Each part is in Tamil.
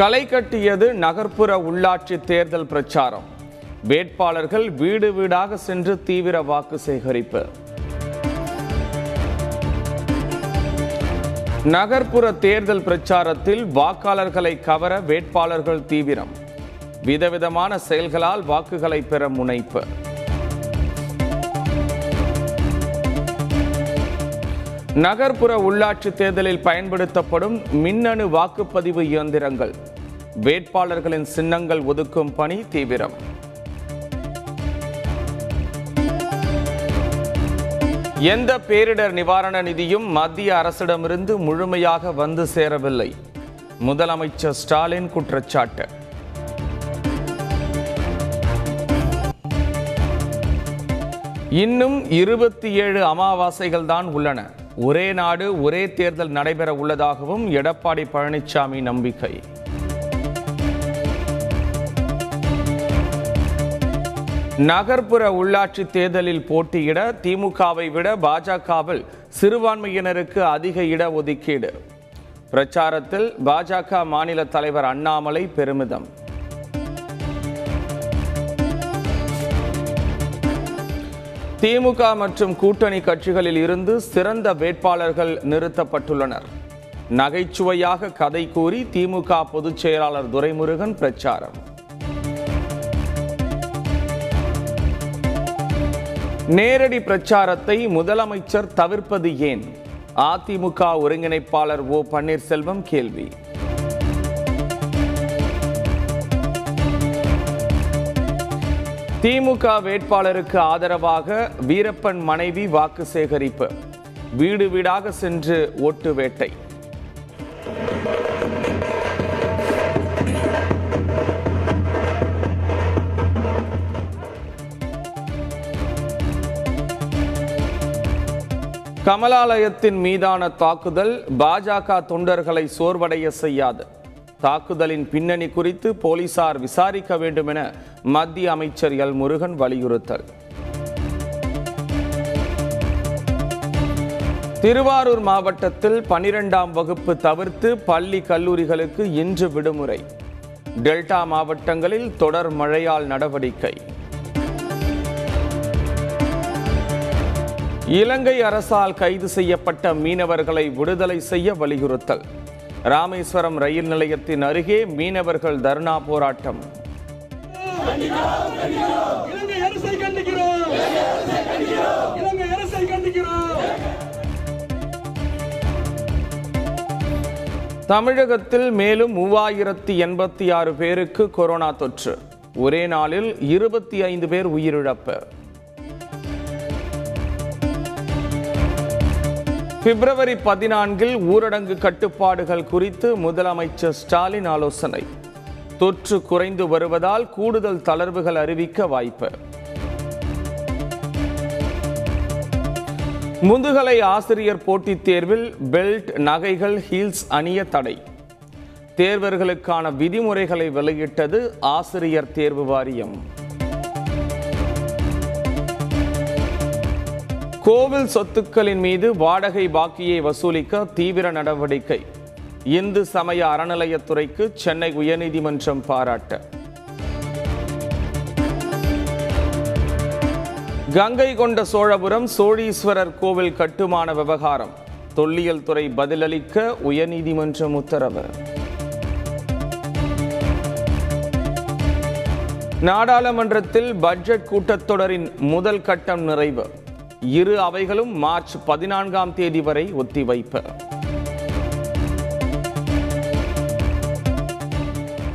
களை கட்டியது நகர்ப்புற உள்ளாட்சி தேர்தல் பிரச்சாரம். வேட்பாளர்கள் வீடு வீடாக சென்று தீவிர வாக்கு சேகரிப்பு. நகர்ப்புற தேர்தல் பிரச்சாரத்தில் வாக்காளர்களை கவர வேட்பாளர்கள் தீவிரம். விதவிதமான செயல்களால் வாக்குகளை பெற முனைப்பு. நகர்ப்புற உள்ளாட்சி தேர்தலில் பயன்படுத்தப்படும் மின்னணு வாக்குப்பதிவு இயந்திரங்கள். வேட்பாளர்களின் சின்னங்கள் ஒதுக்கும் பணி தீவிரம். எந்த பேரிடர் நிவாரண நிதியும் மத்திய அரசிடமிருந்து முழுமையாக வந்து சேரவில்லை. முதலமைச்சர் ஸ்டாலின் குற்றச்சாட்டு. இன்னும் இருபத்தி ஏழு அமாவாசைகள் தான் உள்ளன. ஒரே நாடு ஒரே தேர்தல் நடைபெற உள்ளதாகவும் எடப்பாடி பழனிசாமி நம்பிக்கை. நகர்ப்புற உள்ளாட்சி தேர்தலில் போட்டியிட திமுகவை விட பாஜகவில் சிறுபான்மையினருக்கு அதிக இட ஒதுக்கீடு பிரச்சாரத்தில் பாஜக மாநில தலைவர் அண்ணாமலை பெருமிதம். திமுக மற்றும் கூட்டணி கட்சிகளில் இருந்து சிறந்த வேட்பாளர்கள் நிறுத்தப்பட்டுள்ளனர். நகைச்சுவையாக கதை கூறி திமுக பொதுச் செயலாளர் துரைமுருகன் பிரச்சாரம். நேரடி பிரச்சாரத்தை முதலமைச்சர் தவிர்ப்பது ஏன்? அதிமுக ஒருங்கிணைப்பாளர் ஓ பன்னீர்செல்வம் கேள்வி. திமுக வேட்பாளருக்கு ஆதரவாக வீரப்பன் மனைவி வாக்கு சேகரிப்பு. வீடு வீடாக சென்று ஓட்டு வேட்டை. கமலாலயத்தின் மீதான தாக்குதல் பாஜக தொண்டர்களை சோர்வடைய செய்யாது. தாக்குதலின் பின்னணி குறித்து போலீசார் விசாரிக்க வேண்டும் என மத்திய அமைச்சர் எல். முருகன் வலியுறுத்தல். திருவாரூர் மாவட்டத்தில் பனிரெண்டாம் வகுப்பு தவிர்த்து பள்ளி கல்லூரிகளுக்கு இன்று விடுமுறை. டெல்டா மாவட்டங்களில் தொடர் மழையால் நடவடிக்கை. இலங்கை அரசால் கைது செய்யப்பட்ட மீனவர்களை விடுதலை செய்ய வலியுறுத்தல். ராமேஸ்வரம் ரயில் நிலையத்தின் அருகே மீனவர்கள் தர்ணா போராட்டம். தமிழகத்தில் மேலும் மூவாயிரத்தி எண்பத்தி ஆறு பேருக்கு கொரோனா தொற்று. ஒரே நாளில் இருபத்தி ஐந்து பேர் உயிரிழப்பு. பிப்ரவரி பதினான்கில் ஊரடங்கு கட்டுப்பாடுகள் குறித்து முதலமைச்சர் ஸ்டாலின் ஆலோசனை. தொற்று குறைந்து வருவதால் கூடுதல் தளர்வுகள் அறிவிக்க வாய்ப்பு. முதுகலை ஆசிரியர் போட்டித் தேர்வில் பெல்ட் நகைகள் ஹீல்ஸ் அணிய தடை. தேர்வர்களுக்கான விதிமுறைகளை வெளியிட்டது ஆசிரியர் தேர்வு வாரியம். கோவில் சொத்துக்களின் மீது வாடகை பாக்கியை வசூலிக்க தீவிர நடவடிக்கை. இந்து சமய அறநிலையத்துறைக்கு சென்னை உயர்நீதிமன்றம் பாராட்ட. கங்கை கொண்ட சோழபுரம் சோழீஸ்வரர் கோவில் கட்டுமான விவகாரம். தொல்லியல் துறை பதிலளிக்க உயர்நீதிமன்றம் உத்தரவு. நாடாளுமன்றத்தில் பட்ஜெட் கூட்டத்தொடரின் முதல் கட்டம் நிறைவு. இரு அவைகளும் மார்ச் பதினான்காம் தேதி வரை ஒத்திவைப்பு.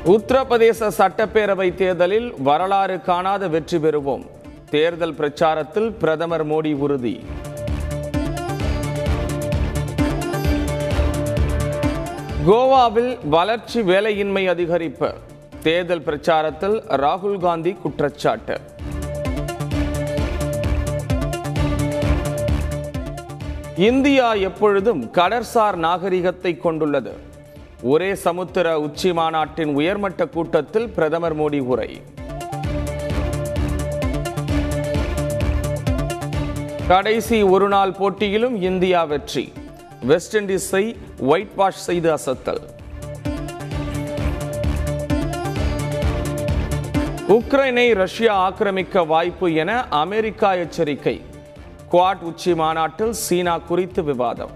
உத்தரப்பிரதேச சட்டப்பேரவை தேர்தலில் வரலாறு காணாத வெற்றி பெறுவோம். தேர்தல் பிரச்சாரத்தில் பிரதமர் மோடி உறுதி. கோவாவில் வளர்ச்சி வேலையின்மை அதிகரிப்பு. தேர்தல் பிரச்சாரத்தில் ராகுல் காந்தி குற்றச்சாட்டு. இந்தியா எப்பொழுதும் கடற்சார் நாகரிகத்தை கொண்டுள்ளது. ஒரே சமுத்திர உச்சி மாநாட்டின் உயர்மட்ட கூட்டத்தில் பிரதமர் மோடி உரை. கடைசி ஒருநாள் போட்டியிலும் இந்தியா வெற்றி. வெஸ்ட் இண்டீஸை ஒயிட் வாஷ் செய்து அசத்தல். உக்ரைனை ரஷ்யா ஆக்கிரமிக்க வாய்ப்பு என அமெரிக்கா எச்சரிக்கை. குவாட் உச்சி மாநாட்டில் சீனா குறித்து விவாதம்.